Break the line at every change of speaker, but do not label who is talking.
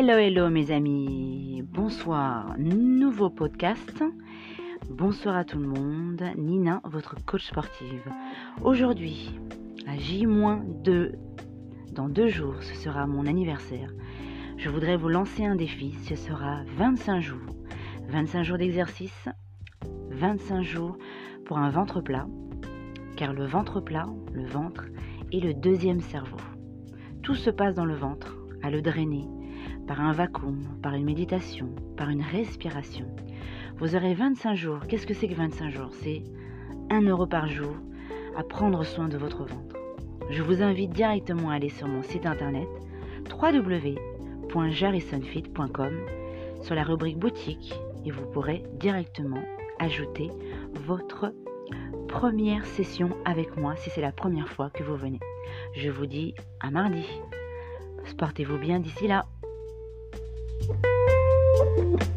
Hello, hello mes amis. Bonsoir. Nouveau podcast. Bonsoir à tout le monde. Nina, votre coach sportive. Aujourd'hui, à J-2, dans deux jours, ce sera mon anniversaire. Je voudrais vous lancer un défi. Ce sera 25 jours. 25 jours d'exercice. 25 jours pour un ventre plat. Car le ventre plat, le ventre, est le deuxième cerveau. Tout se passe dans le ventre, à le drainer, par un vacuum, par une méditation, par une respiration. Vous aurez 25 jours. Qu'est-ce que c'est que 25 jours? C'est 1 euro par jour à prendre soin de votre ventre. Je vous invite directement à aller sur mon site internet www.jarrisonfit.com sur la rubrique boutique et vous pourrez directement ajouter votre première session avec moi si c'est la première fois que vous venez. Je vous dis à mardi. Portez-vous bien d'ici là. Thank you.